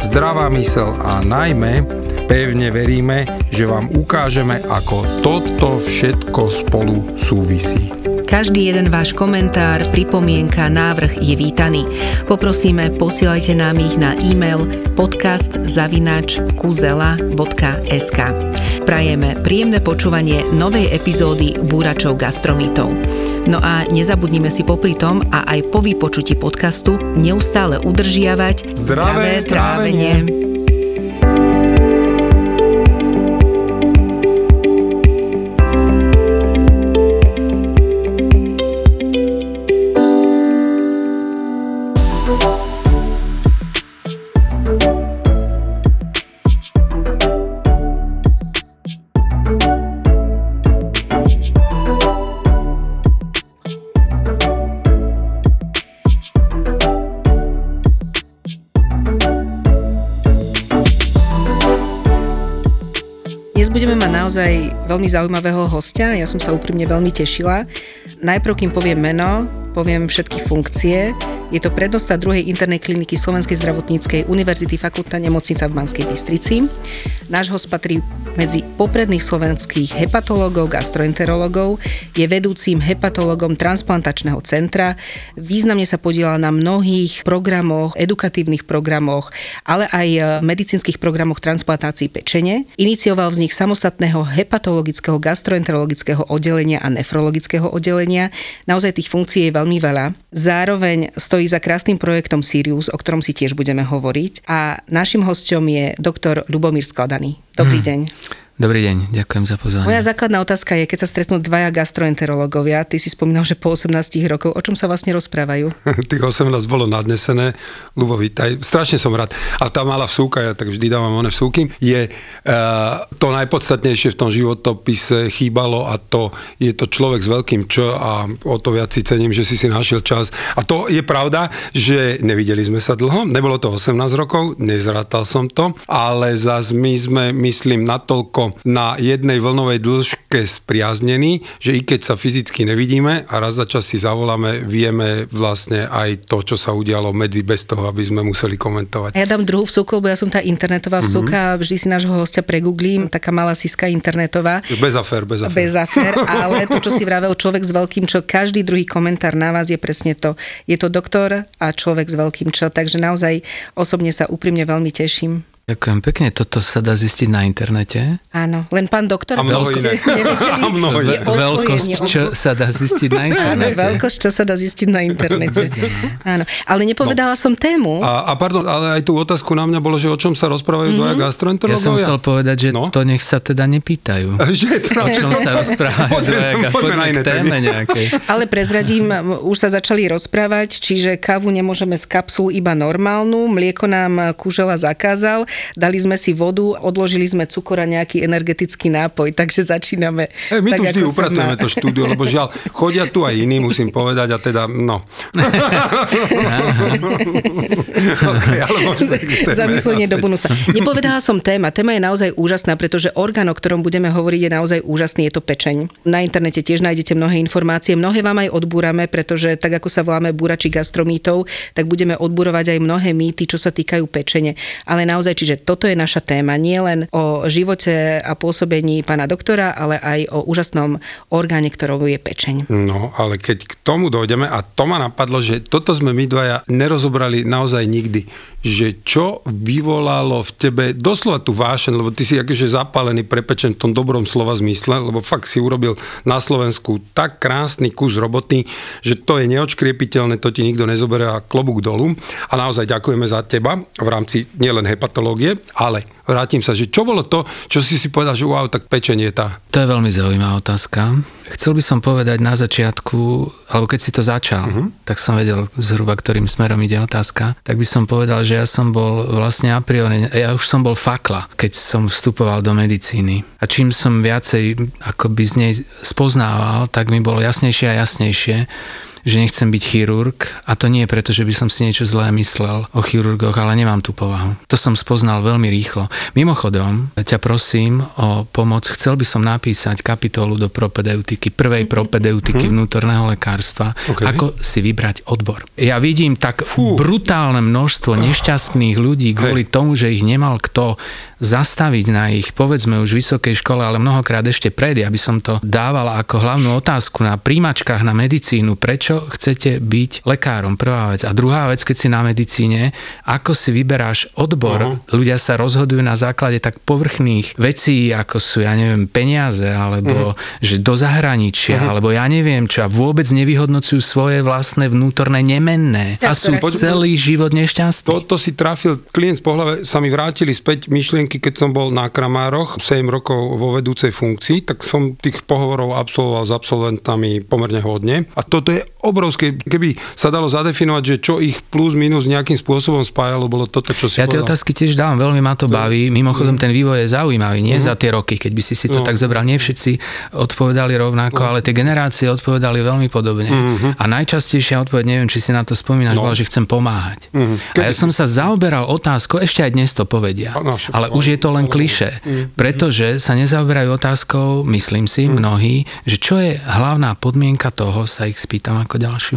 zdravá mysel a najmä Pevne veríme, že vám ukážeme, ako toto všetko spolu súvisí. Každý jeden váš komentár, pripomienka, návrh je vítaný. Poprosíme, posielajte nám ich na e-mail podcast.kuzela.sk Prajeme príjemné počúvanie novej epizódy Búračov gastromítov. No a nezabudnime si popri tom a aj po vypočutí podcastu neustále udržiavať zdravé, zdravé trávenie. trávenie. Veľmi zaujímavého hostia. Ja som sa úprimne veľmi tešila. Najprv, kým poviem meno, poviem všetky funkcie. Je to prednosta druhej internej kliniky Slovenskej zdravotníckej univerzity fakultná nemocnica v Banskej Bystrici. Náš host patrí medzi popredných slovenských hepatológov, gastroenterologov, je vedúcim hepatologom transplantačného centra, významne sa podiela na mnohých programoch, edukatívnych programoch, ale aj medicínskych programoch transplantácií pečene. Inicioval vznik samostatného hepatologického gastroenterologického oddelenia a nefrologického oddelenia. Naozaj tých funkcií je veľmi veľa. Zároveň stojí za krásnym projektom Sirius, o ktorom si tiež budeme hovoriť. A našim hostom je doktor Lubomír Skladaný. Dobrý hmm. deň. Dobrý deň, ďakujem za pozvanie. Moja základná otázka je, keď sa stretnú dvaja gastroenterológovia, ty si spomínal, že po 18 rokov, o čom sa vlastne rozprávajú? Tých 18 bolo nadnesené, Lubo, vítaj, strašne som rád. A tá malá vsúka, ja tak vždy dávam one vsúky, je uh, to najpodstatnejšie v tom životopise chýbalo a to je to človek s veľkým Č a o to viac si cením, že si si našiel čas. A to je pravda, že nevideli sme sa dlho, nebolo to 18 rokov, nezrátal som to, ale zase my sme, myslím, natoľko na jednej vlnovej dĺžke spriaznení, že i keď sa fyzicky nevidíme a raz za čas si zavoláme, vieme vlastne aj to, čo sa udialo medzi bez toho, aby sme museli komentovať. Ja dám druhú vsúku, lebo ja som tá internetová mhm. vsúka mm-hmm. a vždy si nášho hostia pregooglím, taká malá siska internetová. Bez afér, bez afér. Bez afér, ale to, čo si vravel človek s veľkým čo, každý druhý komentár na vás je presne to. Je to doktor a človek s veľkým čo, takže naozaj osobne sa úprimne veľmi teším. Ďakujem pekne, toto sa dá zistiť na internete. Áno, len pán doktor... A mnoho iné. A mnoho iné. Veľkosť, čo sa dá zistiť na internete. Áno, veľkosť, čo sa dá zistiť na internete. Áno, ale nepovedala no. som tému. A, a pardon, ale aj tú otázku na mňa bolo, že o čom sa rozprávajú mm-hmm. dvaja gastroenterológovia. Ja som chcel povedať, že no? to nech sa teda nepýtajú. Že, o čom sa rozprávajú dvaja poďme na iné téme nejakej. Ale prezradím, už sa začali rozprávať, čiže kávu nemôžeme z kapsul iba normálnu, mlieko nám Kužela zakázal, dali sme si vodu, odložili sme cukor a nejaký energetický nápoj, takže začíname. Hey, my tak, tu vždy upratujeme to štúdio, lebo žiaľ, chodia tu aj iní, musím povedať, a teda, no. okay, ale Zamyslenie do bonusa. Nepovedala som téma. Téma je naozaj úžasná, pretože orgán, o ktorom budeme hovoriť, je naozaj úžasný, je to pečeň. Na internete tiež nájdete mnohé informácie, mnohé vám aj odbúrame, pretože tak ako sa voláme búrači gastromítov, tak budeme odburovať aj mnohé mýty, čo sa týkajú pečene. Ale naozaj, či Čiže toto je naša téma, nie len o živote a pôsobení pána doktora, ale aj o úžasnom orgáne, ktorou je pečeň. No, ale keď k tomu dojdeme, a to ma napadlo, že toto sme my dvaja nerozobrali naozaj nikdy, že čo vyvolalo v tebe doslova tú vášeň, lebo ty si akože zapálený prepečen v tom dobrom slova zmysle, lebo fakt si urobil na Slovensku tak krásny kus roboty, že to je neočkriepiteľné, to ti nikto nezoberie a klobúk dolu. A naozaj ďakujeme za teba v rámci nielen hepatológie, biológie, ale vrátim sa, že čo bolo to, čo si si povedal, že wow, tak pečenie tá. To je veľmi zaujímavá otázka. Chcel by som povedať na začiatku, alebo keď si to začal, uh-huh. tak som vedel zhruba, ktorým smerom ide otázka, tak by som povedal, že ja som bol vlastne a priori, ja už som bol fakla, keď som vstupoval do medicíny. A čím som viacej akoby z nej spoznával, tak mi bolo jasnejšie a jasnejšie, že nechcem byť chirurg a to nie preto, že by som si niečo zlé myslel o chirurgoch, ale nemám tú povahu. To som spoznal veľmi rýchlo. Mimochodom, ťa prosím o pomoc. Chcel by som napísať kapitolu do propedeutiky, prvej propedeutiky hmm. vnútorného lekárstva, okay. ako si vybrať odbor. Ja vidím tak Fú. brutálne množstvo nešťastných ľudí kvôli hey. tomu, že ich nemal kto zastaviť na ich, povedzme už vysokej škole, ale mnohokrát ešte pred, aby som to dávala ako hlavnú otázku na príjmačkách na medicínu, prečo chcete byť lekárom, prvá vec. A druhá vec, keď si na medicíne, ako si vyberáš odbor, uh-huh. ľudia sa rozhodujú na základe tak povrchných vecí, ako sú, ja neviem, peniaze, alebo uh-huh. že do zahraničia, uh-huh. alebo ja neviem čo, a vôbec nevyhodnocujú svoje vlastné vnútorné nemenné a sú celý život nešťastní. Toto si trafil, klient z pohľave sa mi vrátili späť myšlienky myšlienky, keď som bol na Kramároch 7 rokov vo vedúcej funkcii, tak som tých pohovorov absolvoval s absolventami pomerne hodne. A toto je obrovské, keby sa dalo zadefinovať, že čo ich plus minus nejakým spôsobom spájalo, bolo toto, čo si Ja tie otázky tiež dávam, veľmi ma to baví. Mimochodom, mm. ten vývoj je zaujímavý, nie mm. za tie roky, keď by si si to no. tak zobral. Nie všetci odpovedali rovnako, no. ale tie generácie odpovedali veľmi podobne. Mm-hmm. A najčastejšia odpoveď, neviem, či si na to spomínaš, no. bola, že chcem pomáhať. Mm-hmm. Kedy... A ja som sa zaoberal otázkou, ešte aj dnes to povedia, ale už je to len kliše, pretože sa nezaoberajú otázkou, myslím si, mnohí, že čo je hlavná podmienka toho, sa ich spýtam ako ďalšiu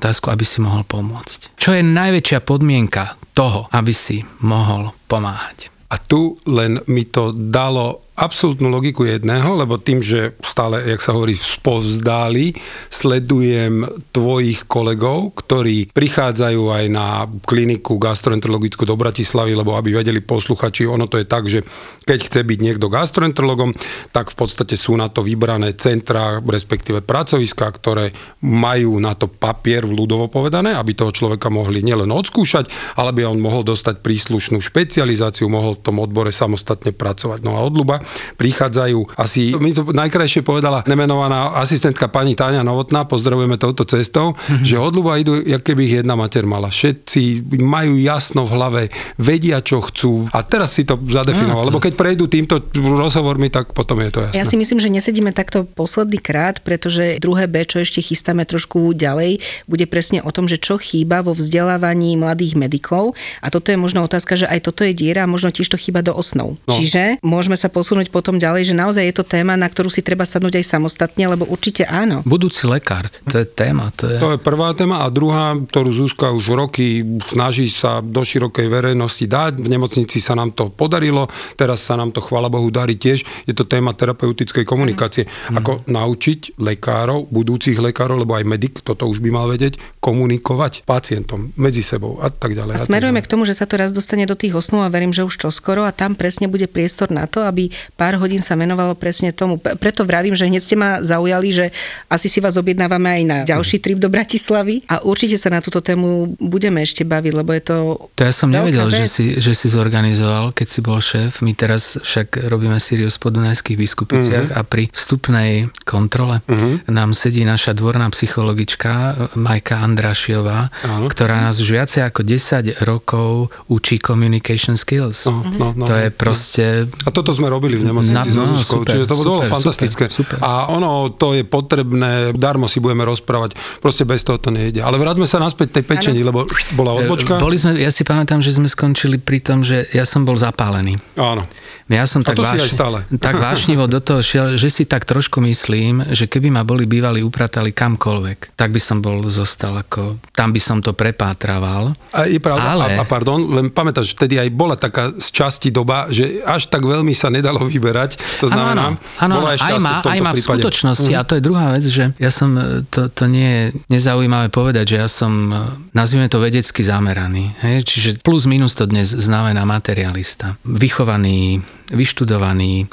otázku, aby si mohol pomôcť. Čo je najväčšia podmienka toho, aby si mohol pomáhať? A tu len mi to dalo absolútnu logiku jedného, lebo tým, že stále, jak sa hovorí, spovzdáli, sledujem tvojich kolegov, ktorí prichádzajú aj na kliniku gastroenterologickú do Bratislavy, lebo aby vedeli posluchači, ono to je tak, že keď chce byť niekto gastroenterologom, tak v podstate sú na to vybrané centra, respektíve pracoviska, ktoré majú na to papier v ľudovo povedané, aby toho človeka mohli nielen odskúšať, ale by on mohol dostať príslušnú špecializáciu, mohol v tom odbore samostatne pracovať. No a odluba prichádzajú asi, mi to najkrajšie povedala nemenovaná asistentka pani Táňa Novotná, pozdravujeme touto cestou, mm-hmm. že odľuba idú, jak keby ich jedna mater mala. Všetci majú jasno v hlave, vedia, čo chcú. A teraz si to zadefinoval, no, to... lebo keď prejdú týmto rozhovormi, tak potom je to jasné. Ja si myslím, že nesedíme takto posledný krát, pretože druhé B, čo ešte chystáme trošku ďalej, bude presne o tom, že čo chýba vo vzdelávaní mladých medikov. A toto je možno otázka, že aj toto je diera a možno tiež to chýba do osnov. No. Čiže môžeme sa posunúť posunúť potom ďalej, že naozaj je to téma, na ktorú si treba sadnúť aj samostatne, lebo určite áno. Budúci lekár, to je téma. To je... to je prvá téma a druhá, ktorú Zuzka už roky snaží sa do širokej verejnosti dať. V nemocnici sa nám to podarilo, teraz sa nám to, chvála Bohu, darí tiež. Je to téma terapeutickej komunikácie. Mm. Ako naučiť lekárov, budúcich lekárov, lebo aj medic toto už by mal vedieť, komunikovať pacientom medzi sebou a tak ďalej. A smerujeme a k tomu, že sa to raz dostane do tých osnov a verím, že už čoskoro a tam presne bude priestor na to, aby pár hodín sa menovalo presne tomu. Preto vravím, že hneď ste ma zaujali, že asi si vás objednávame aj na ďalší trip do Bratislavy a určite sa na túto tému budeme ešte baviť, lebo je to To ja som nevedel, že si, že si zorganizoval, keď si bol šéf. My teraz však robíme Sirius po Dunajských biskupiciach mm-hmm. a pri vstupnej kontrole mm-hmm. nám sedí naša dvorná psychologička Majka Andrašiová, Áno. ktorá nás už viacej ako 10 rokov učí communication skills. No, no, no, to je proste... A toto sme robili v nemocnici no, no, super, čiže to bolo super, fantastické. Super, super. A ono, to je potrebné, darmo si budeme rozprávať, proste bez toho to nejde. Ale vráťme sa naspäť tej pečení, ano. lebo bola odbočka. Boli sme, ja si pamätám, že sme skončili pri tom, že ja som bol zapálený. Áno. Ja som tak, váš, tak vášnivo do toho šiel, že si tak trošku myslím, že keby ma boli bývali upratali kamkoľvek, tak by som bol zostal ako, tam by som to prepátraval. A je pravda, ale... a, a pardon, len pamätáš, vtedy aj bola taká z časti doba, že až tak veľmi sa nedalo vyberať. To znamená, ano, ano, aj má, aj má v skutočnosti, mm. a to je druhá vec, že ja som, to, to nie je nezaujímavé povedať, že ja som, nazvime to vedecky zameraný. Hej? Čiže plus minus to dnes znamená materialista. Vychovaný vyštudovaný, e,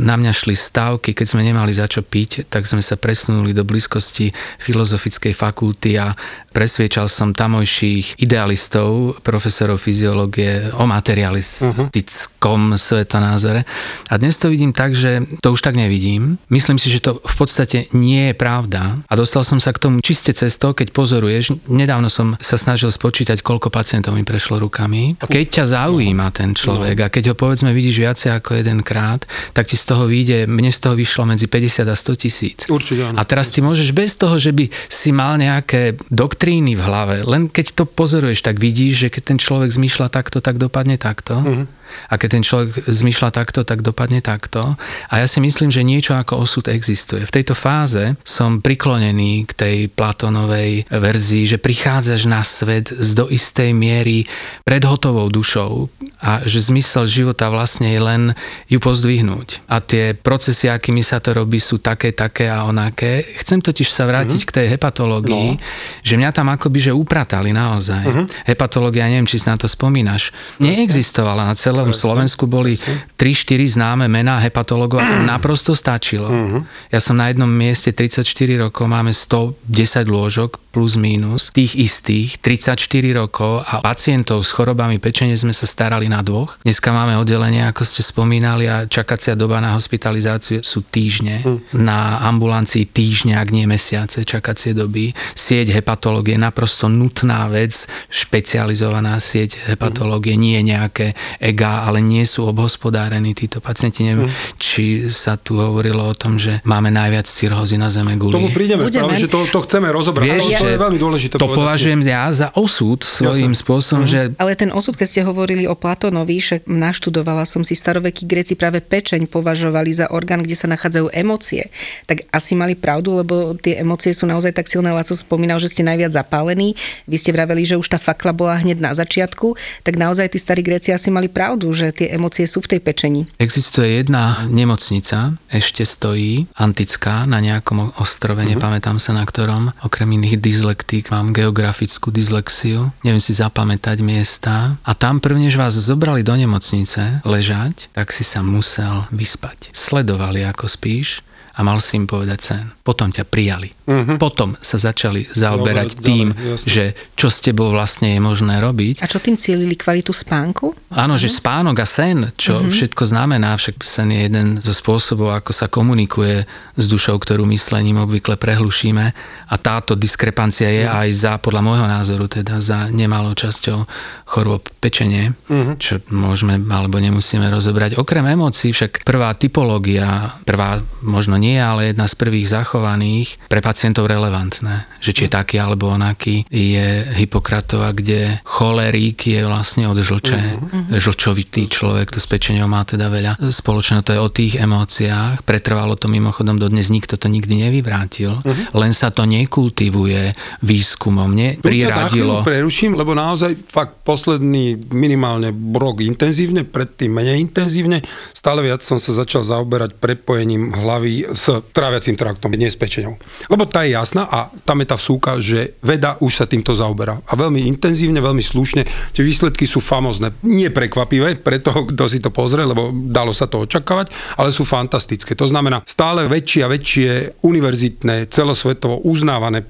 na mňa šli stávky, keď sme nemali za čo piť, tak sme sa presunuli do blízkosti filozofickej fakulty a presviečal som tamojších idealistov, profesorov fyziológie o materialistickom uh-huh. svetonázore. A dnes to vidím tak, že to už tak nevidím. Myslím si, že to v podstate nie je pravda. A dostal som sa k tomu čiste cesto, keď pozoruješ. Nedávno som sa snažil spočítať, koľko pacientov mi prešlo rukami. Keď ťa zaujíma ten človek a keď ho povedzme vidíš viacej ako jedenkrát, tak ti z toho vyjde, mne z toho vyšlo medzi 50 a 100 tisíc. Určite áno. A teraz ty môžeš bez toho, že by si mal nejaké doktríny v hlave, len keď to pozoruješ, tak vidíš, že keď ten človek zmýšľa takto, tak dopadne takto. Uh-huh. A keď ten človek zmyšľa takto, tak dopadne takto. A ja si myslím, že niečo ako osud existuje. V tejto fáze som priklonený k tej Platónovej verzii, že prichádzaš na svet z do istej miery predhotovou dušou a že zmysel života vlastne je len ju pozdvihnúť. A tie procesy, akými sa to robí, sú také, také a onaké. Chcem totiž sa vrátiť mm-hmm. k tej hepatológii, no. že mňa tam akoby že upratali naozaj. Mm-hmm. Hepatológia, neviem, či si na to spomínaš, neexistovala na celé celom Slovensku boli 3-4 známe mená hepatologov a to naprosto stačilo. Uh-huh. Ja som na jednom mieste 34 rokov, máme 110 lôžok plus mínus, tých istých 34 rokov a pacientov s chorobami pečenie sme sa starali na dvoch. Dneska máme oddelenie, ako ste spomínali, a čakacia doba na hospitalizáciu sú týždne. Uh-huh. Na ambulancii týždne, ak nie mesiace, čakacie doby. Sieť hepatológie je naprosto nutná vec, špecializovaná sieť hepatológie, nie je nejaké EGA ale nie sú obhospodárení títo pacienti. Neviem, hmm. či sa tu hovorilo o tom, že máme najviac cirhózy na zeme guli. Tomu prídeme, Budeme. práve, že to, to chceme rozobrať. Vieš, ale to je veľmi dôležité To povedať, považujem ja za osud svojím Jasne. spôsobom, hmm. že... Ale ten osud, keď ste hovorili o Platónovi, že naštudovala som si starovekí Gréci práve pečeň považovali za orgán, kde sa nachádzajú emócie. Tak asi mali pravdu, lebo tie emócie sú naozaj tak silné. Laco spomínal, že ste najviac zapálení. Vy ste vraveli, že už tá fakla bola hneď na začiatku. Tak naozaj tí starí Gréci asi mali pravdu že tie emócie sú v tej pečení. Existuje jedna nemocnica, ešte stojí, antická, na nejakom ostrove, uh-huh. nepamätám sa na ktorom, okrem iných dyslektík, mám geografickú dyslexiu, neviem si zapamätať miesta a tam prvnež vás zobrali do nemocnice ležať, tak si sa musel vyspať. Sledovali, ako spíš, a mal si im povedať sen. Potom ťa prijali. Uh-huh. Potom sa začali zaoberať ďalej, tým, ďalej, že čo s tebou vlastne je možné robiť. A čo tým cílili kvalitu spánku? Áno, uh-huh. že mhm. spánok a sen, čo uh-huh. všetko znamená, však sen je jeden zo spôsobov, ako sa komunikuje s dušou, ktorú myslením obvykle prehlušíme a táto diskrepancia je uh-huh. aj za, podľa môjho názoru, teda za nemalou časťou chorôb pečenie, uh-huh. čo môžeme alebo nemusíme rozobrať. Okrem emócií však prvá typológia, prvá možno nie ale jedna z prvých zachovaných pre pacientov relevantné, že či je taký alebo onaký, je Hipokratova, kde cholerík je vlastne od žlče, uh-huh. žlčovitý človek, to s pečením má teda veľa spoločné, to je o tých emóciách, pretrvalo to mimochodom dodnes, nikto to nikdy nevyvrátil, uh-huh. len sa to nekultivuje výskumom, nepriradilo. preruším, lebo naozaj fakt posledný minimálne rok intenzívne, predtým menej intenzívne, stále viac som sa začal zaoberať prepojením hlavy s tráviacím traktom, nie s pečenou. Lebo tá je jasná a tam je tá vsúka, že veda už sa týmto zaoberá. A veľmi intenzívne, veľmi slušne. Tie výsledky sú famozne. Nie prekvapivé pre toho, kto si to pozrie, lebo dalo sa to očakávať, ale sú fantastické. To znamená, stále väčšie a väčšie univerzitné, celosvetovo uznávané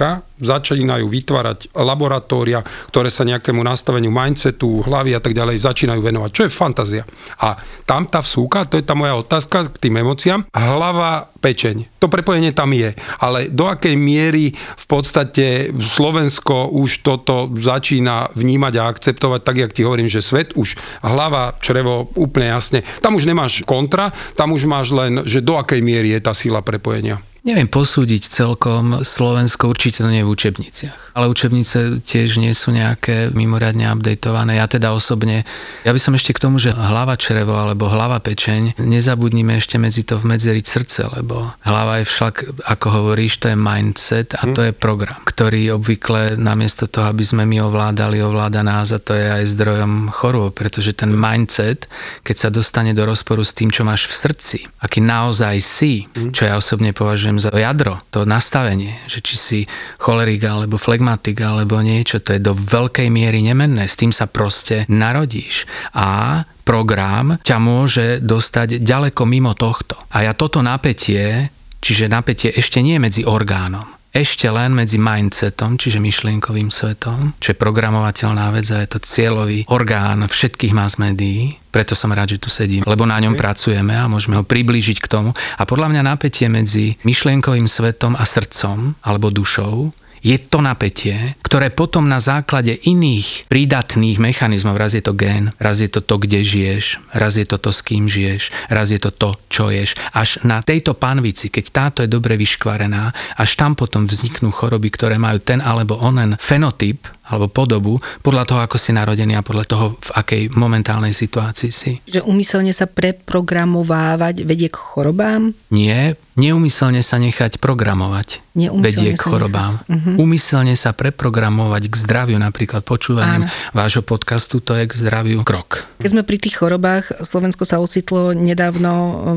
pracoviská začínajú vytvárať laboratória, ktoré sa nejakému nastaveniu mindsetu, hlavy a tak ďalej začínajú venovať. Čo je fantázia. A tam tá vsúka, to je tá moja otázka k tým emóciám. Hlava, pečeň. To prepojenie tam je. Ale do akej miery v podstate Slovensko už toto začína vnímať a akceptovať, tak jak ti hovorím, že svet už hlava, črevo úplne jasne. Tam už nemáš kontra, tam už máš len, že do akej miery je tá sila prepojenia. Neviem posúdiť celkom Slovensko, určite to nie je v učebniciach. Ale učebnice tiež nie sú nejaké mimoriadne updateované. Ja teda osobne, ja by som ešte k tomu, že hlava črevo alebo hlava pečeň, nezabudnime ešte medzi to vmedzeriť srdce, lebo hlava je však, ako hovoríš, to je mindset a to je program, ktorý obvykle namiesto toho, aby sme my ovládali, ovláda nás a to je aj zdrojom chorôb, pretože ten mindset, keď sa dostane do rozporu s tým, čo máš v srdci, aký naozaj si, čo ja osobne považujem považujem za jadro, to nastavenie, že či si cholerik alebo flegmatik alebo niečo, to je do veľkej miery nemenné. S tým sa proste narodíš. A program ťa môže dostať ďaleko mimo tohto. A ja toto napätie, čiže napätie ešte nie medzi orgánom, ešte len medzi mindsetom, čiže myšlienkovým svetom, čo je programovateľná vec a je to cieľový orgán všetkých mass médií, preto som rád, že tu sedím, lebo na ňom okay. pracujeme a môžeme ho priblížiť k tomu. A podľa mňa napätie medzi myšlienkovým svetom a srdcom alebo dušou je to napätie, ktoré potom na základe iných prídatných mechanizmov, raz je to gén, raz je to to, kde žiješ, raz je to to, s kým žiješ, raz je to to, čo ješ. Až na tejto panvici, keď táto je dobre vyškvarená, až tam potom vzniknú choroby, ktoré majú ten alebo onen fenotyp, alebo podobu podľa toho, ako si narodený a podľa toho, v akej momentálnej situácii si. Že umyselne sa preprogramovávať vedie k chorobám? Nie, neumyselne sa nechať programovať vedie k chorobám. Uh-huh. Umyselne sa preprogramovať k zdraviu, napríklad počúvaním Áno. vášho podcastu, to je k zdraviu krok. Keď sme pri tých chorobách, Slovensko sa ocitlo nedávno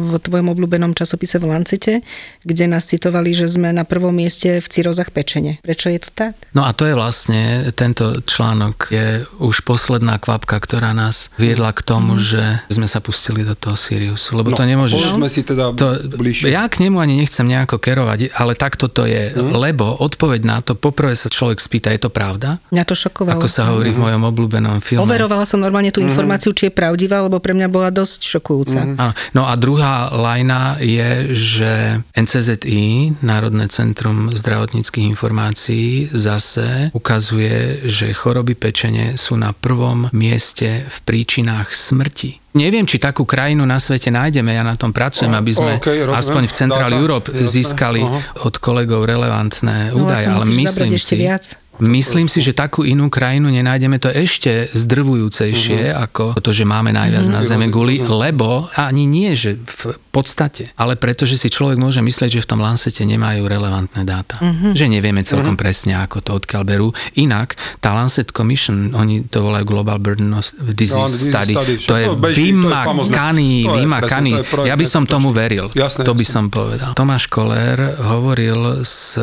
v tvojom obľúbenom časopise v Lancete, kde nás citovali, že sme na prvom mieste v cirozach pečene. Prečo je to tak? No a to je vlastne tento článok je už posledná kvapka, ktorá nás viedla k tomu, mm. že sme sa pustili do toho Siriusu. Lebo no, to nemôžeš... No, si teda to, Ja k nemu ani nechcem nejako kerovať, ale takto to je. Mm. Lebo odpoveď na to, poprvé sa človek spýta, je to pravda? Mňa to šokovalo. Ako sa hovorí mm. v mhm. mojom obľúbenom filme. Overovala som normálne tú mm. informáciu, či je pravdivá, lebo pre mňa bola dosť šokujúca. Mm. No a druhá lajna je, že NCZI, Národné centrum zdravotníckých informácií, zase ukazuje že choroby pečene sú na prvom mieste v príčinách smrti. Neviem, či takú krajinu na svete nájdeme, ja na tom pracujem, aby sme okay, aspoň v Central Europe získali od kolegov relevantné no, údaje, ale myslím si, viac. Myslím si, že takú inú krajinu nenájdeme to ešte zdrvujúcejšie uh-huh. ako to, že máme najviac uh-huh. na Zeme guli, lebo ani nie, že v podstate, ale preto, že si človek môže myslieť, že v tom Lancete nemajú relevantné dáta. Uh-huh. Že nevieme celkom uh-huh. presne, ako to odkiaľ berú. Inak, tá Lancet Commission, oni to volajú Global Burden of Disease no, Study, study to je vymakaný, vymakaný. Ja by som tomu veril. Jasné, to by jasné. som povedal. Tomáš Koller hovoril s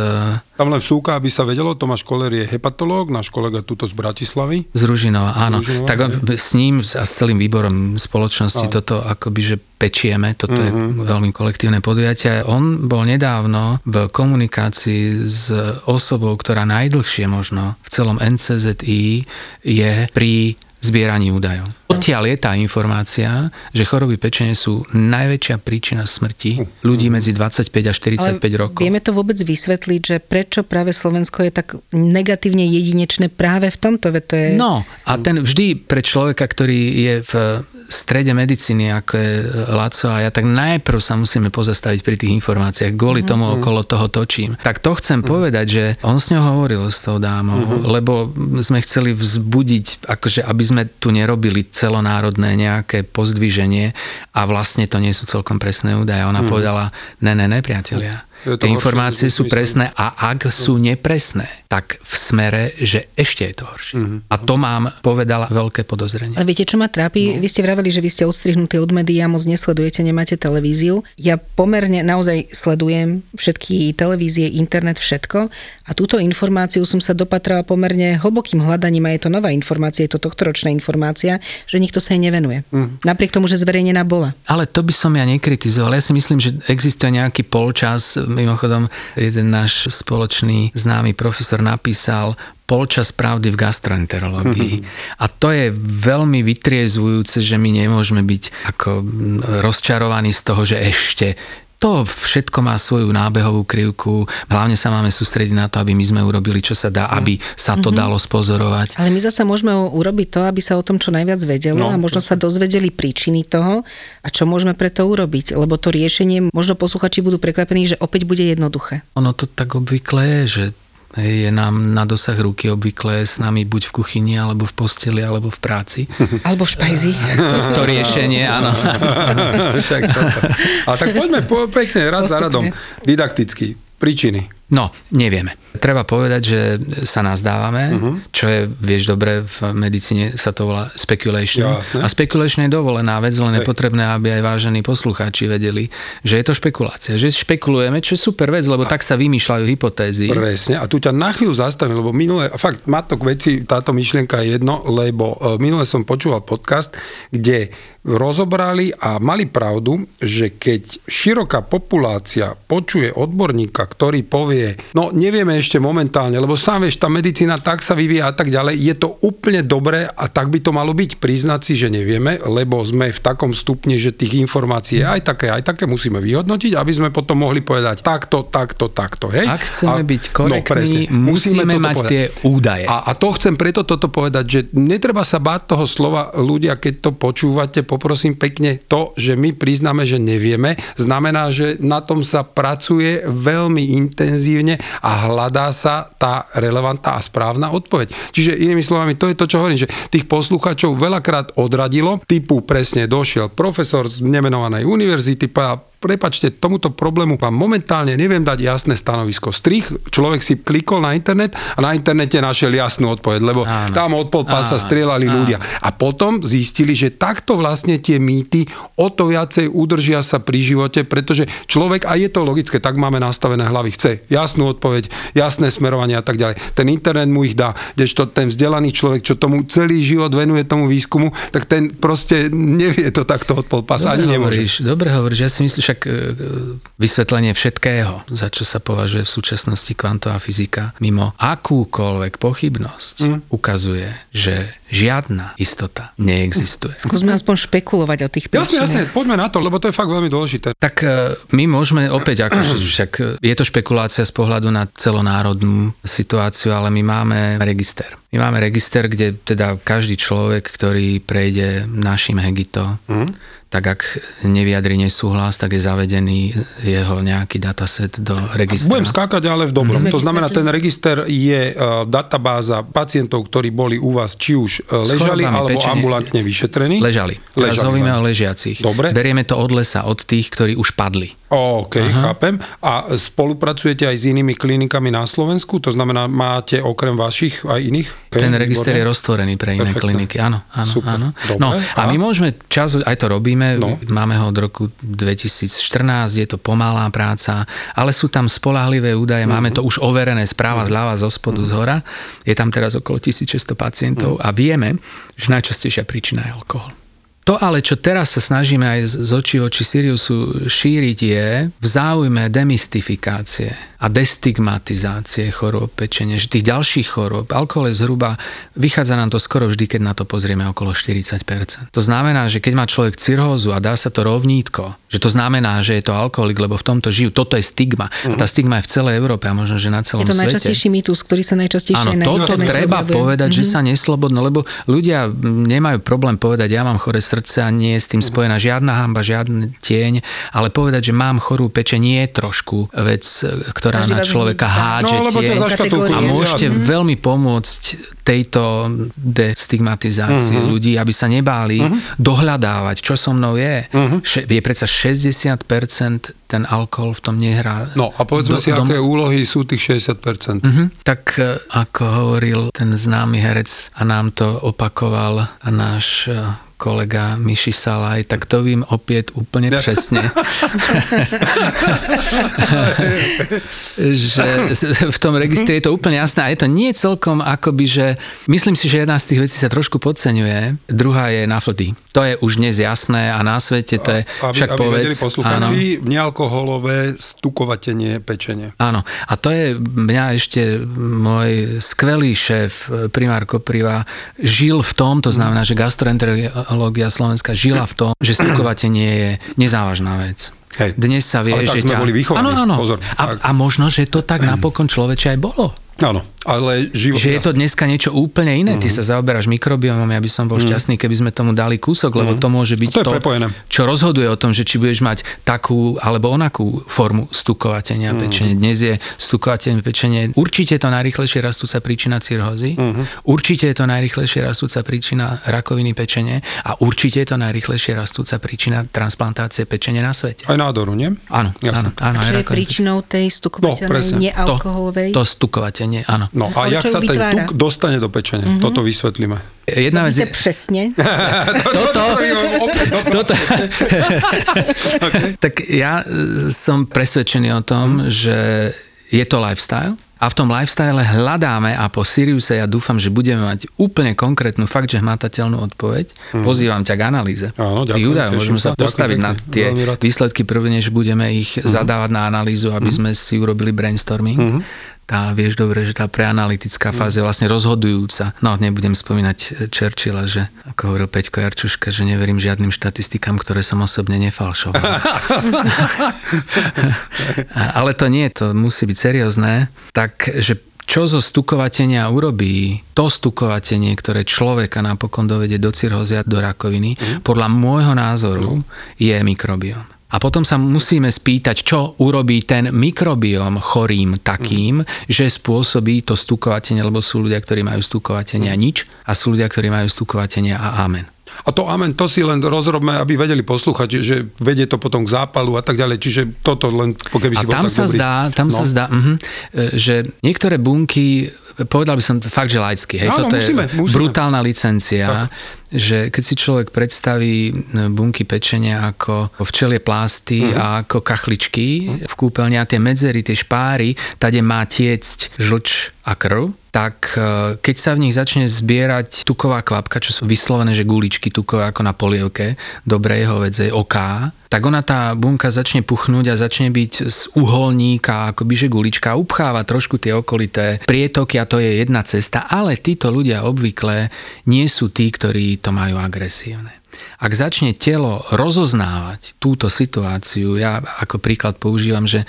tam len vsúka, aby sa vedelo, Tomáš Koller je hepatológ, náš kolega tuto z Bratislavy. Z Ružinova, áno. Ružinova, tak on, s ním a s celým výborom spoločnosti áno. toto akoby, že pečieme, toto mm-hmm. je mhm. veľmi kolektívne podujatie. On bol nedávno v komunikácii s osobou, ktorá najdlhšie možno v celom NCZI je pri zbieraní údajov. Odtiaľ je tá informácia, že choroby pečene sú najväčšia príčina smrti ľudí medzi 25 a 45 Ale rokov. Vieme to vôbec vysvetliť, že prečo práve Slovensko je tak negatívne jedinečné práve v tomto? To je... No a ten vždy pre človeka, ktorý je v strede medicíny, ako je Laco a ja, tak najprv sa musíme pozastaviť pri tých informáciách. Kvôli tomu mm-hmm. okolo toho točím. Tak to chcem mm-hmm. povedať, že on s ňou hovoril s tou dámou, mm-hmm. lebo sme chceli vzbudiť, akože aby sme tu nerobili celonárodné nejaké pozdviženie a vlastne to nie sú celkom presné údaje. Ona mm-hmm. povedala, ne, ne, ne, priatelia Tie informácie sú presné a ak sú nepresné, tak v smere, že ešte je to horšie. Mm-hmm. A to mám povedala veľké podozrenie. Ale viete, čo ma trápi? No. Vy ste vraveli, že vy ste odstrihnutí od médií a moc nesledujete, nemáte televíziu. Ja pomerne naozaj sledujem všetky televízie, internet, všetko a túto informáciu som sa dopatrala pomerne hlbokým hľadaním a je to nová informácia, je to tohtoročná informácia, že nikto sa jej nevenuje. Mm. Napriek tomu, že zverejnená bola. Ale to by som ja nekritizoval. Ja si myslím, že existuje nejaký polčas Mimochodom, jeden náš spoločný známy profesor napísal polčas pravdy v gastroenterológii. A to je veľmi vytriezvujúce, že my nemôžeme byť ako rozčarovaní z toho, že ešte to všetko má svoju nábehovú krivku. Hlavne sa máme sústrediť na to, aby my sme urobili, čo sa dá, aby sa to mm-hmm. dalo spozorovať. Ale my zase môžeme urobiť to, aby sa o tom čo najviac vedelo no, a možno sa dozvedeli príčiny toho a čo môžeme pre to urobiť. Lebo to riešenie, možno posluchači budú prekvapení, že opäť bude jednoduché. Ono to tak obvykle je, že je nám na dosah ruky obvykle s nami buď v kuchyni, alebo v posteli, alebo v práci. Alebo v špajzi. To, to riešenie, áno. Však to. A tak poďme po, pekne, rad za radom. Didakticky. Príčiny. No, nevieme. Treba povedať, že sa nazdávame, uh-huh. čo je, vieš dobre, v medicíne sa to volá speculation. Jasné. A speculation je dovolená vec, len je potrebné, aby aj vážení poslucháči vedeli, že je to špekulácia. Že špekulujeme, čo je super vec, lebo a tak sa vymýšľajú hypotézy. Presne. A tu ťa na chvíľu zastavím, lebo minule, fakt má to k veci, táto myšlienka je jedno, lebo e, minule som počúval podcast, kde rozobrali a mali pravdu, že keď široká populácia počuje odborníka, ktorý povie, no nevieme ešte momentálne, lebo sám vieš, tá medicína tak sa vyvíja a tak ďalej, je to úplne dobré a tak by to malo byť. Priznať si, že nevieme, lebo sme v takom stupni, že tých informácií aj také, aj také musíme vyhodnotiť, aby sme potom mohli povedať takto, takto, takto. Hej? Ak chceme a, byť korektní, no, musíme, musíme mať povedať. tie údaje. A, a to chcem preto toto povedať, že netreba sa báť toho slova ľudia, keď to počúvate, poprosím pekne, to, že my priznáme, že nevieme, znamená, že na tom sa pracuje veľmi intenzívne a hľadá sa tá relevantná a správna odpoveď. Čiže inými slovami, to je to, čo hovorím, že tých poslucháčov veľakrát odradilo, typu presne došiel profesor z nemenovanej univerzity, prepačte, tomuto problému vám momentálne neviem dať jasné stanovisko. Strich, človek si klikol na internet a na internete našiel jasnú odpoveď, lebo áno. tam od pol pása strieľali áno. ľudia. A potom zistili, že takto vlastne tie mýty o to viacej udržia sa pri živote, pretože človek, a je to logické, tak máme nastavené hlavy, chce jasnú odpoveď, jasné smerovanie a tak ďalej. Ten internet mu ich dá, kdežto ten vzdelaný človek, čo tomu celý život venuje tomu výskumu, tak ten proste nevie to takto od ani nemôže. Hovoríš, dobre hovoríš, ja si myslím, však e, vysvetlenie všetkého, za čo sa považuje v súčasnosti kvantová fyzika, mimo akúkoľvek pochybnosť, mm. ukazuje, že žiadna istota neexistuje. Skúsme aspoň špekulovať o tých príčinách. Jasne, jasne, poďme na to, lebo to je fakt veľmi dôležité. Tak e, my môžeme opäť, ako však e, je to špekulácia z pohľadu na celonárodnú situáciu, ale my máme register. My máme register, kde teda každý človek, ktorý prejde našim Hegito, mm tak ak nevyjadri nesúhlas, tak je zavedený jeho nejaký dataset do registra. Budem skákať ale v dobrom. To znamená, ten register je uh, databáza pacientov, ktorí boli u vás či už uh, ležali alebo pečenie. ambulantne vyšetrení. Ležali. Teraz ležali hovoríme o ležiacich. Dobre. Berieme to od lesa, od tých, ktorí už padli. OK, Aha. chápem. A spolupracujete aj s inými klinikami na Slovensku? To znamená, máte okrem vašich aj iných? Okay, ten register výborné? je roztvorený pre iné Perfektne. kliniky. Áno, áno, Super. áno. Dobre. No, a, a my môžeme čas, aj to robíme, robíme, no. máme ho od roku 2014, je to pomalá práca, ale sú tam spolahlivé údaje, mm-hmm. máme to už overené správa mm-hmm. zľava, zo spodu, mm-hmm. z hora. Je tam teraz okolo 1600 pacientov mm-hmm. a vieme, že najčastejšia príčina je alkohol. To ale, čo teraz sa snažíme aj z očí oči Siriusu šíriť je v záujme demystifikácie a destigmatizácie chorób pečenia, že tých ďalších chorób, alkohol je zhruba, vychádza nám to skoro vždy, keď na to pozrieme okolo 40%. To znamená, že keď má človek cirhózu a dá sa to rovnítko, že to znamená, že je to alkoholik, lebo v tomto žijú, toto je stigma. A tá stigma je v celej Európe a možno, že na celom svete. Je to najčastejší mýtus, ktorý sa najčastejšie Áno, toto treba povedať, mm-hmm. že mhm. sa neslobodno, lebo ľudia nemajú problém povedať, ja mám chore srdce a nie je s tým spojená žiadna hamba, žiadny tieň, ale povedať, že mám chorú peče, nie je trošku vec, ktorá Každý na človeka hádže no, tieň. A môžete jasne. veľmi pomôcť tejto destigmatizácii uh-huh. ľudí, aby sa nebáli uh-huh. dohľadávať, čo so mnou je. Uh-huh. Še, je predsa 60% ten alkohol v tom nehrá. No a povedzme do, si, dom... aké úlohy sú tých 60%. Uh-huh. Tak e, ako hovoril ten známy herec a nám to opakoval náš e, kolega Miši Salaj, tak to vím opäť úplne presne. že v tom registri je to úplne jasné a je to nie celkom akoby, že myslím si, že jedna z tých vecí sa trošku podceňuje, druhá je na fldy. To je už dnes jasné a na svete to je aby, však aby povedz. poslucháči, nealkoholové stukovatenie pečenie. Áno. A to je mňa ešte môj skvelý šéf, primár Kopriva, žil v tom, to znamená, že gastroenterológia technológia Slovenska žila v tom, že strukovatenie je nezávažná vec. Hej. Dnes sa vie, Ale že ťa... boli vychovaní. Áno, áno. Pozor, a, a možno, že to tak napokon človeče aj bolo. Áno, ale život... Že je to dneska niečo úplne iné. Mm-hmm. Ty sa zaoberáš mikrobiomom, ja by som bol mm-hmm. šťastný, keby sme tomu dali kúsok, lebo mm-hmm. to môže byť to, to prepojené. čo rozhoduje o tom, že či budeš mať takú alebo onakú formu stukovatenia mm-hmm. pečenie. Dnes je stukovatenie pečenie určite to najrychlejšie rastúca príčina cirhózy, mm-hmm. určite je to najrychlejšie rastúca príčina rakoviny pečenie a určite je to najrychlejšie rastúca príčina transplantácie pečenie na svete. Aj nádoru, nie? Áno, áno, áno. Čo je príčinou tej stukovateľnej no, nealkoholovej? To, to stukovatenie, áno. No a jak sa ten tuk dostane do pečenia? Mm-hmm. Toto vysvetlíme. Jedna vec je... presne. toto, toto, tak ja e, som presvedčený o tom, že je to lifestyle, a v tom lifestyle hľadáme a po Siriuse ja dúfam, že budeme mať úplne konkrétnu, fakt, že hmatateľnú odpoveď. Mm. Pozývam ťa k analýze. Áno, ďakujem, údajov môžeme sa postaviť na tie výsledky prvne, než budeme ich mm. zadávať na analýzu, aby mm. sme si urobili brainstorming. Mm tá, vieš dobre, že tá preanalytická fáza je vlastne rozhodujúca. No, nebudem spomínať Churchilla, že ako hovoril Peťko Jarčuška, že neverím žiadnym štatistikám, ktoré som osobne nefalšoval. Ale to nie, to musí byť seriózne. Takže čo zo stukovatenia urobí to stukovatenie, ktoré človeka napokon dovedie do cirhózia, do rakoviny, mm. podľa môjho názoru je mikrobióm. A potom sa musíme spýtať, čo urobí ten mikrobióm chorým takým, mm. že spôsobí to stukovatenie, lebo sú ľudia, ktorí majú stukovatenie a nič a sú ľudia, ktorí majú stukovatenie a amen. A to amen, to si len rozrobme, aby vedeli poslúchať, že, vedie to potom k zápalu a tak ďalej. Čiže toto len, keby si a tam sa dobrý. zdá, tam no. sa zdá, uh-huh, že niektoré bunky, povedal by som fakt, že laicky, hej, Áno, toto musíme, je musíme. brutálna licencia, tak že keď si človek predstaví bunky pečenia ako včelie plásty uh-huh. a ako kachličky uh-huh. v kúpeľni a tie medzery, tie špáry, tade má tiecť žlč a krv, tak e, keď sa v nich začne zbierať tuková kvapka, čo sú vyslovené, že guličky tukové ako na polievke, dobre jeho vedze, oká, tak ona tá bunka začne puchnúť a začne byť z uholníka, akoby že gulička, upcháva trošku tie okolité prietoky a to je jedna cesta, ale títo ľudia obvykle nie sú tí, ktorí to majú agresívne. Ak začne telo rozoznávať túto situáciu, ja ako príklad používam, že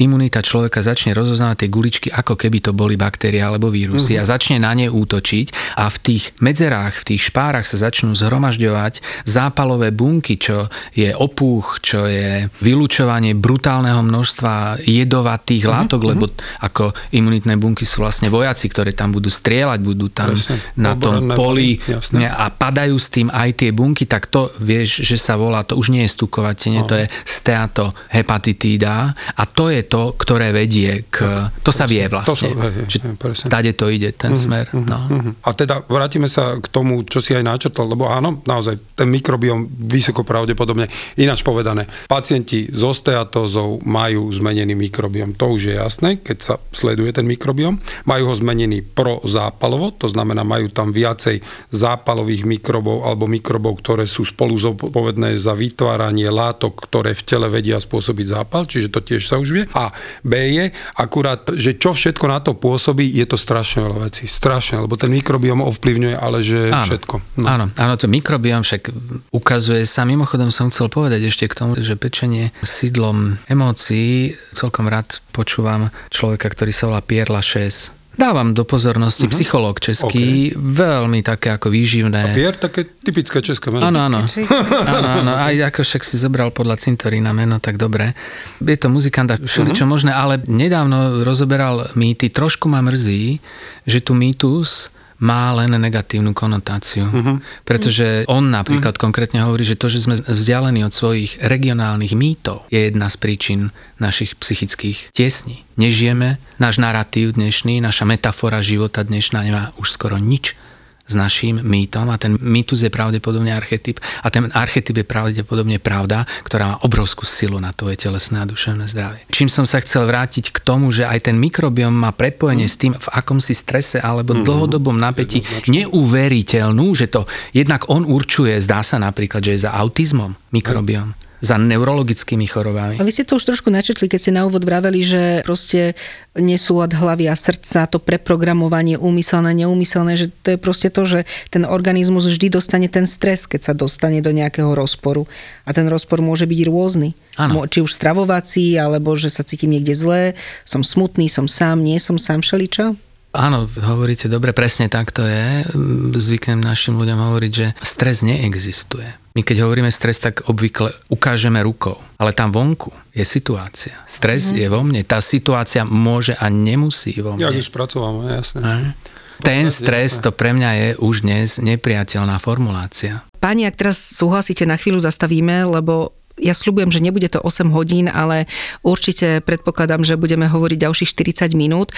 imunita človeka začne rozoznávať tie guličky, ako keby to boli baktérie alebo vírusy mm-hmm. a začne na ne útočiť a v tých medzerách, v tých špárach sa začnú zhromažďovať zápalové bunky, čo je opúch, čo je vylúčovanie brutálneho množstva jedovatých mm-hmm. látok, lebo ako imunitné bunky sú vlastne vojaci, ktoré tam budú strieľať, budú tam Presne. na tom poli a padajú s tým aj tie bunky, tak to vieš, že sa volá, to už nie je stukovatenie, to je steatohepatitída a to je to, ktoré vedie k... To sa vie vlastne. To sa, hej, hej, tade to ide, ten uh-huh, smer. Uh-huh, no. uh-huh. A teda vrátime sa k tomu, čo si aj načrtol, lebo áno, naozaj, ten mikrobiom vysoko pravdepodobne, ináč povedané, pacienti s osteatózou majú zmenený mikrobiom. To už je jasné, keď sa sleduje ten mikrobiom. Majú ho zmenený prozápalovo, to znamená, majú tam viacej zápalových mikrobov alebo mikrobov, ktoré sú spolu zodpovedné za vytváranie látok, ktoré v tele vedia spôsobiť zápal, čiže to tiež sa už vie. A B je akurát, že čo všetko na to pôsobí, je to strašne veľa vecí. Strašne, lebo ten mikrobiom ovplyvňuje, ale že áno, všetko. No. Áno, áno, to mikrobiom však ukazuje sa, mimochodom som chcel povedať ešte k tomu, že pečenie sídlom emócií, celkom rád počúvam človeka, ktorý sa volá Pierre Lachaise, Dávam do pozornosti uh-huh. psychológ český, okay. veľmi také ako výživné. A Pier, také typické české meno. Áno, áno. áno, áno. Aj ako však si zobral podľa cintorína meno, tak dobre. Je to muzikant a všeličo uh-huh. možné, ale nedávno rozoberal mýty. Trošku ma mrzí, že tu mýtus má len negatívnu konotáciu. Uh-huh. Pretože on napríklad uh-huh. konkrétne hovorí, že to, že sme vzdialení od svojich regionálnych mýtov, je jedna z príčin našich psychických tiesní. Nežijeme, náš narratív dnešný, naša metafora života dnešná nemá už skoro nič s naším mýtom a ten mýtus je pravdepodobne archetyp a ten archetyp je pravdepodobne pravda, ktorá má obrovskú silu na tvoje telesné a duševné zdravie. Čím som sa chcel vrátiť k tomu, že aj ten mikrobiom má prepojenie mm. s tým, v akom si strese alebo mm. dlhodobom napätí neuveriteľnú, že to jednak on určuje, zdá sa napríklad, že je za autizmom mikrobiom za neurologickými chorobami. A vy ste to už trošku načetli, keď ste na úvod vraveli, že proste nesúlad hlavy a srdca, to preprogramovanie úmyselné, neúmyselné, že to je proste to, že ten organizmus vždy dostane ten stres, keď sa dostane do nejakého rozporu. A ten rozpor môže byť rôzny. Ano. Či už stravovací, alebo že sa cítim niekde zle, som smutný, som sám, nie som sám, všeličo? Áno, hovoríte dobre, presne tak to je. Zvyknem našim ľuďom hovoriť, že stres neexistuje. My keď hovoríme stres, tak obvykle ukážeme rukou. Ale tam vonku je situácia. Stres mm-hmm. je vo mne. Tá situácia môže a nemusí vo mne. Ja už spracováme, jasné. A? Ten stres, to pre mňa je už dnes nepriateľná formulácia. Páni, ak teraz súhlasíte, na chvíľu zastavíme, lebo ja slúbujem, že nebude to 8 hodín, ale určite predpokladám, že budeme hovoriť ďalších 40 minút,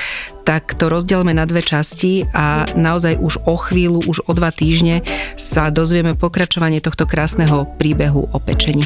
tak to rozdielme na dve časti a naozaj už o chvíľu, už o dva týždne sa dozvieme pokračovanie tohto krásneho príbehu o pečení.